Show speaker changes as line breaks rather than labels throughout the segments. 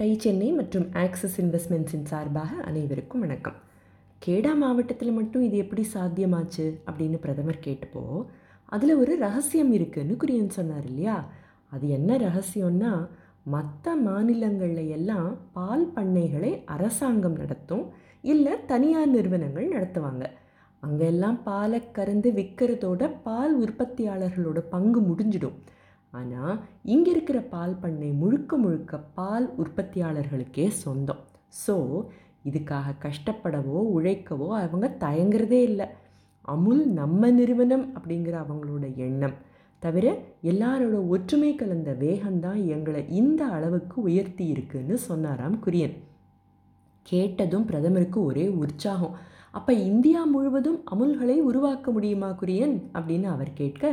Tie Chennai மற்றும் axis இன்வெஸ்ட்மெண்ட்ஸின் சார்பாக அனைவருக்கும் வணக்கம். கேடா மாவட்டத்தில் மட்டும் இது எப்படி சாத்தியமாச்சு? அப்படின்னு பிரதமர் கேட்டப்போ அதில் ஒரு ரகசியம் இருக்குன்னு குரியன் சொன்னார் இல்லையா? அது என்ன ரகசியம்னா மற்ற மாநிலங்களில் எல்லாம் பால் பண்ணைகளை அரசாங்கம் நடத்தும் இல்லை தனியார் நிறுவனங்கள் நடத்துவாங்க. அங்கெல்லாம் பாலை கறந்து விற்கிறதோட பால் உற்பத்தியாளர்களோட பங்கு முடிஞ்சிடும். ஆனால் இங்கே இருக்கிற பால் பண்ணை முழுக்க முழுக்க பால் உற்பத்தியாளர்களுக்கே சொந்தம். ஸோ இதுக்காக கஷ்டப்படவோ உழைக்கவோ அவங்க தயங்குறதே இல்லை. அமுல் நம்ம நிறுவனம் அப்படிங்கிற அவங்களோட எண்ணம். தவிர எல்லாரோட ஒற்றுமை கலந்த வேகம்தான் எங்களை இந்த அளவுக்கு உயர்த்தி இருக்குன்னு சொன்னாராம் குரியன். கேட்டதும் பிரதமருக்கு ஒரே உற்சாகம். அப்போ இந்தியா முழுவதும் அமுல்களை உருவாக்க முடியுமா குரியன்? அப்படின்னு அவர் கேட்க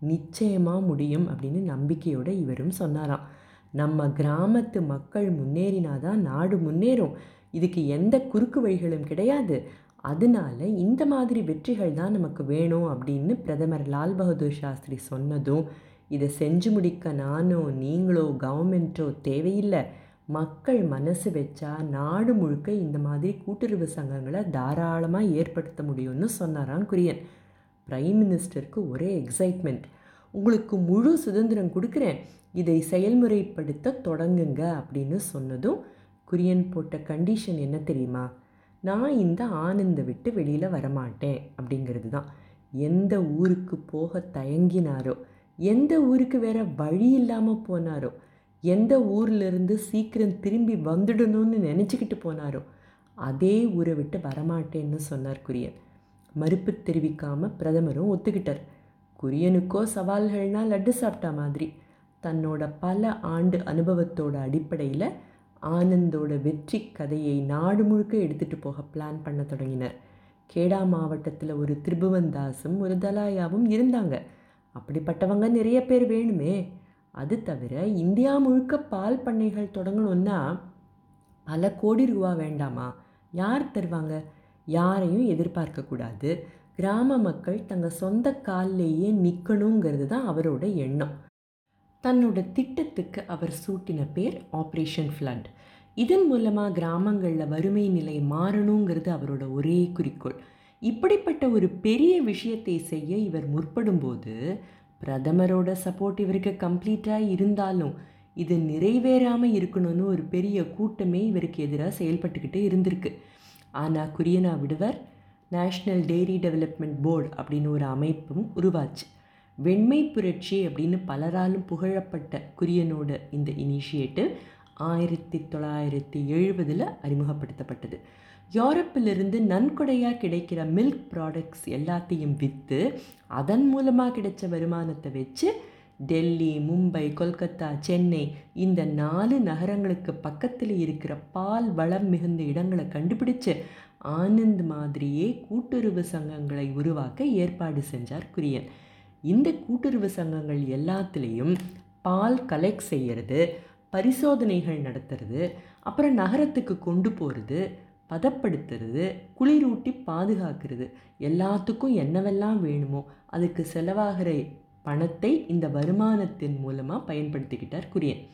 நிச்சயமாக முடியும் அப்படின்னு நம்பிக்கையோடு இவரும் சொன்னாராம். நம்ம கிராமத்து மக்கள் முன்னேறினாதான் நாடு முன்னேறும். இதுக்கு எந்த குறுக்கு வழிகளும் கிடையாது. அதனால இந்த மாதிரி வெற்றிகள் தான் நமக்கு வேணும் அப்படின்னு பிரதமர் லால் பகதூர் சாஸ்திரி சொன்னதும் இதை செஞ்சு முடிக்க நானோ நீங்களோ கவர்மெண்ட்டோ தேவையில்லை. மக்கள் மனசு வச்சா நாடு முழுக்க இந்த மாதிரி கூட்டுறவு சங்கங்களை தாராளமாக ஏற்படுத்த முடியும்னு சொன்னாராம் குரியன். பிரைம் மினிஸ்டருக்கு ஒரே எக்ஸைட்மெண்ட் உங்களுக்கு முழு சுதந்திரம் கொடுக்குறேன். இதை செயல்முறைப்படுத்த தொடங்குங்க அப்படின்னு சொன்னதும் குரியன் போட்ட கண்டிஷன் என்ன தெரியுமா? நான் இந்த ஆனந்தை விட்டு வெளியில் வரமாட்டேன் அப்படிங்கிறது தான். எந்த ஊருக்கு போக தயங்கினாரோ எந்த ஊருக்கு வேற வழி இல்லாமல் போனாரோ எந்த ஊர்லேருந்து சீக்கிரம் திரும்பி வந்துடணும்னு நினச்சிக்கிட்டு போனாரோ அதே ஊரை விட்டு வரமாட்டேன்னு சொன்னார் குரியன். மறுப்பு தெரிவிக்காமல் பிரதமரும் ஒத்துக்கிட்டார். குரியனுக்கோ சவால்கள்னால் லட்டு சாப்பிட்டா மாதிரி. தன்னோட பல ஆண்டு அனுபவத்தோட அடிப்படையில் ஆனந்தோட வெற்றி கதையை நாடு முழுக்க எடுத்துகிட்டு போக பிளான் பண்ண தொடங்கினர். கேடா மாவட்டத்தில் ஒரு திருபுவன்தாஸும் ஒரு தலாயாவும் இருந்தாங்க. அப்படிப்பட்டவங்க நிறைய பேர் வேணுமே. அது தவிர இந்தியா முழுக்க பால் பண்ணைகள் தொடங்கணுன்னா பல கோடி ரூபா வேண்டாமா? யார் தருவாங்க? யாரையும் எதிர்பார்க்கக்கூடாது கிராம மக்கள் தங்கள் சொந்த காலிலேயே நிற்கணுங்கிறது தான் அவரோட எண்ணம். தன்னோட திட்டத்துக்கு அவர் சூட்டின பேர் ஆப்ரேஷன் ஃப்ளட் இதன் மூலமாக கிராமங்களில் வறுமை நிலை மாறணுங்கிறது அவரோட ஒரே குறிக்கோள். இப்படிப்பட்ட ஒரு பெரிய விஷயத்தை செய்ய இவர் முற்படும்போது பிரதமரோட சப்போர்ட் இவருக்கு கம்ப்ளீட்டாக இருந்தாலும் இது நிறைவேறாமல் இருக்கணும்னு ஒரு பெரிய கூட்டமே இவருக்கு எதிராக செயல்பட்டுக்கிட்டு இருந்திருக்கு. ஆனால் குரியனா விடுவர் நேஷ்னல் டெய்ரி டெவலப்மெண்ட் போர்டு அப்படின்னு ஒரு அமைப்பும் உருவாச்சு. வெண்மை புரட்சி அப்படின்னு பலராலும் புகழப்பட்ட குரியனோட இந்த இனிஷியேட்டிவ் ஆயிரத்தி தொள்ளாயிரத்தி எழுபதில் அறிமுகப்படுத்தப்பட்டது. யூரோப்பிலிருந்து நன்கொடையாக கிடைக்கிற மில்க் ப்ராடக்ட்ஸ் எல்லாத்தையும் விற்று அதன் மூலமாக கிடைச்ச வருமானத்தை வச்சு டெல்லி மும்பை கொல்கத்தா சென்னை இந்த நாலு நகரங்களுக்கு பக்கத்தில் இருக்கிற பால் வளம் மிகுந்த இடங்களை கண்டுபிடிச்சு ஆனந்த் மாதிரியே கூட்டுறவு சங்கங்களை உருவாக்க ஏற்பாடு செஞ்சார் குரியன். இந்த கூட்டுறவு சங்கங்கள் எல்லாத்துலேயும் பால் கலெக்ட் செய்கிறது பரிசோதனைகள் நடத்துறது அப்புறம் நகரத்துக்கு கொண்டு போகிறது பதப்படுத்துறது குளிரூட்டி பாதுகாக்கிறது எல்லாத்துக்கும் என்னவெல்லாம் வேணுமோ அதுக்கு செலவாகிற பணத்தை இந்த வருமானத்தின் மூலமாக பயன்படுத்திக்கிட்டார் குரியன்.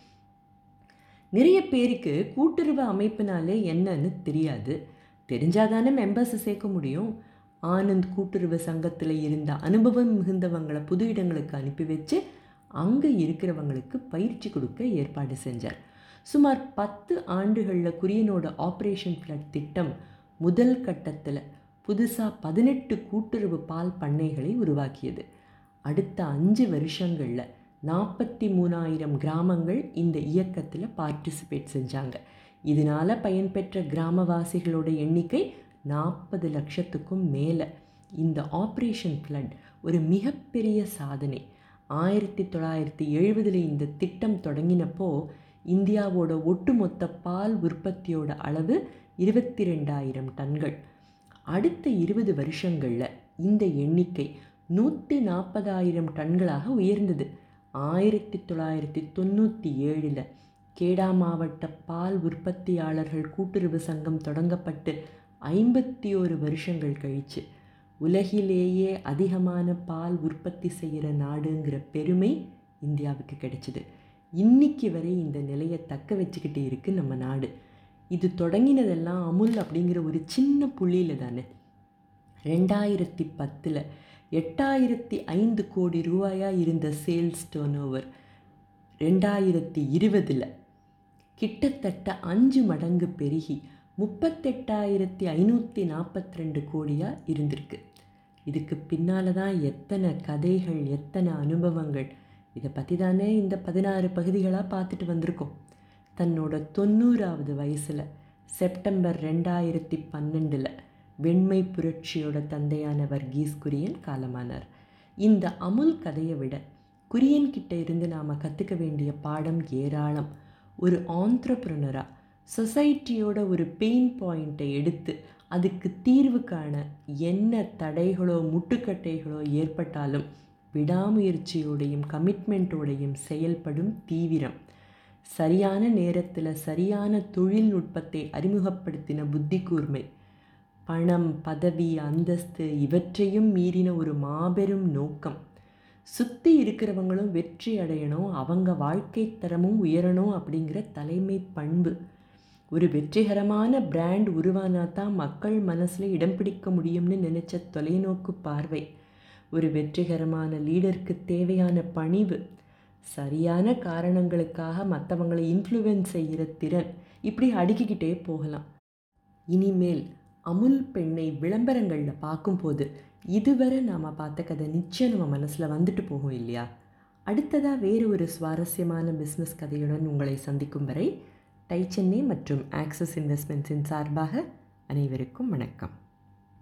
நிறைய பேருக்கு கூட்டுறவு அமைப்பினாலே என்னன்னு தெரியாது. தெரிஞ்சாதானே மெம்பர்ஸை சேர்க்க முடியும். ஆனந்த் கூட்டுறவு சங்கத்தில் இருந்த அனுபவம் மிகுந்தவங்களை புது இடங்களுக்கு அனுப்பி வச்சு அங்கே இருக்கிறவங்களுக்கு பயிற்சி கொடுக்க ஏற்பாடு செஞ்சார். சுமார் பத்து ஆண்டுகளில் குரியனோட ஆப்ரேஷன் ஃப்ளட் திட்டம் முதல் கட்டத்தில் புதுசாக பதினெட்டு கூட்டுறவு பால் பண்ணைகளை உருவாக்கியது. அடுத்த அஞ்சு வருஷங்களில் நாற்பத்தி மூணாயிரம் கிராமங்கள் இந்த இயக்கத்தில் பார்ட்டிசிபேட் செஞ்சாங்க. இதனால் பயன்பெற்ற கிராமவாசிகளோட எண்ணிக்கை நாற்பது லட்சத்துக்கும் மேலே. இந்த ஆப்ரேஷன் ஃப்ளட் ஒரு மிகப்பெரிய சாதனை. ஆயிரத்தி தொள்ளாயிரத்தி எழுபதில் இந்த திட்டம் தொடங்கினப்போ இந்தியாவோட ஒட்டுமொத்த பால் உற்பத்தியோட அளவு இருபத்தி ரெண்டாயிரம் டன்கள். அடுத்த இருபது வருஷங்களில் இந்த எண்ணிக்கை நூற்றி நாற்பதாயிரம் டன்களாக உயர்ந்தது. ஆயிரத்தி தொள்ளாயிரத்தி தொண்ணூற்றி ஏழில் கேடா மாவட்ட பால் உற்பத்தியாளர்கள் கூட்டுறவு சங்கம் தொடங்கப்பட்டு ஐம்பத்தி ஒரு வருஷங்கள் கழிச்சு. உலகிலேயே அதிகமான பால் உற்பத்தி செய்கிற நாடுங்கிற பெருமை இந்தியாவுக்கு கிடைச்சிது. இன்னைக்கு வரை இந்த நிலையை தக்க வச்சுக்கிட்டு இருக்குது நம்ம நாடு. இது தொடங்கினதெல்லாம் அமுல் அப்படிங்கிற ஒரு சின்ன புள்ளியில் தானே. ரெண்டாயிரத்தி பத்தில் எட்டாயிரத்தி ஐந்து கோடி ரூபாயாக இருந்த சேல்ஸ் டேர்ன் ஓவர் ரெண்டாயிரத்தி இருபதில் கிட்டத்தட்ட அஞ்சு மடங்கு பெருகி முப்பத்தெட்டாயிரத்தி ஐநூற்றி நாற்பத்தி ரெண்டு கோடியாக இருந்திருக்கு. இதுக்கு பின்னால் தான் எத்தனை கதைகள் எத்தனை அனுபவங்கள் இதை பற்றி தானே இந்த பதினாறு பகுதிகளாக பார்த்துட்டு வந்திருக்கோம். தன்னோட தொண்ணூறாவது வயசில் செப்டம்பர் ரெண்டாயிரத்தி பன்னெண்டில் வெண்மை புரட்சியோட தந்தையான வர்கீஸ் குரியன் காலமானார். இந்த அமுல் கதையை விட குரியன்கிட்ட இருந்து நாம் கற்றுக்க வேண்டிய பாடம் ஏராளம். ஒரு ஆந்த்ரப்ரனராக சொசைட்டியோட ஒரு பெயின் பாயிண்ட்டை எடுத்து அதுக்கு தீர்வு காண என்ன தடைகளோ முட்டுக்கட்டைகளோ ஏற்பட்டாலும் விடாமுயற்சியோடையும் கமிட்மெண்ட்டோடையும் செயல்படும் தீவிரம். சரியான நேரத்தில் சரியான தொழில்நுட்பத்தை அறிமுகப்படுத்தின புத்தி கூர்மை பணம் பதவி அந்தஸ்து இவற்றையும் மீறின ஒரு மாபெரும் நோக்கம். சுற்றி இருக்கிறவங்களும் வெற்றி அடையணும் அவங்க வாழ்க்கை தரமும் உயரணும் அப்படிங்கிற தலைமை பண்பு. ஒரு வெற்றிகரமான பிராண்ட் உருவானா தான் மக்கள் மனசில் இடம் பிடிக்க முடியும்னு நினச்ச தொலைநோக்கு பார்வை. ஒரு வெற்றிகரமான லீடருக்கு தேவையான பணிவு. சரியான காரணங்களுக்காக மற்றவங்களை இன்ஃப்ளூயன்ஸ் செய்கிற திறன். இப்படி அடுக்கிக்கிட்டே போகலாம். இனிமேல் அமுல் பெண்ணை விளம்பரங்களில் பார்க்கும்போது இதுவரை நாம் பார்த்த கதை நிச்சயம் நம்ம மனசில் வந்துட்டு போகும் இல்லையா? அடுத்ததாக வேறு ஒரு சுவாரஸ்யமான பிஸ்னஸ் கதையுடன் உங்களை சந்திக்கும் வரை டை சென்னை மற்றும் ஆக்சிஸ் இன்வெஸ்ட்மெண்ட்ஸின் சார்பாக அனைவருக்கும் வணக்கம்.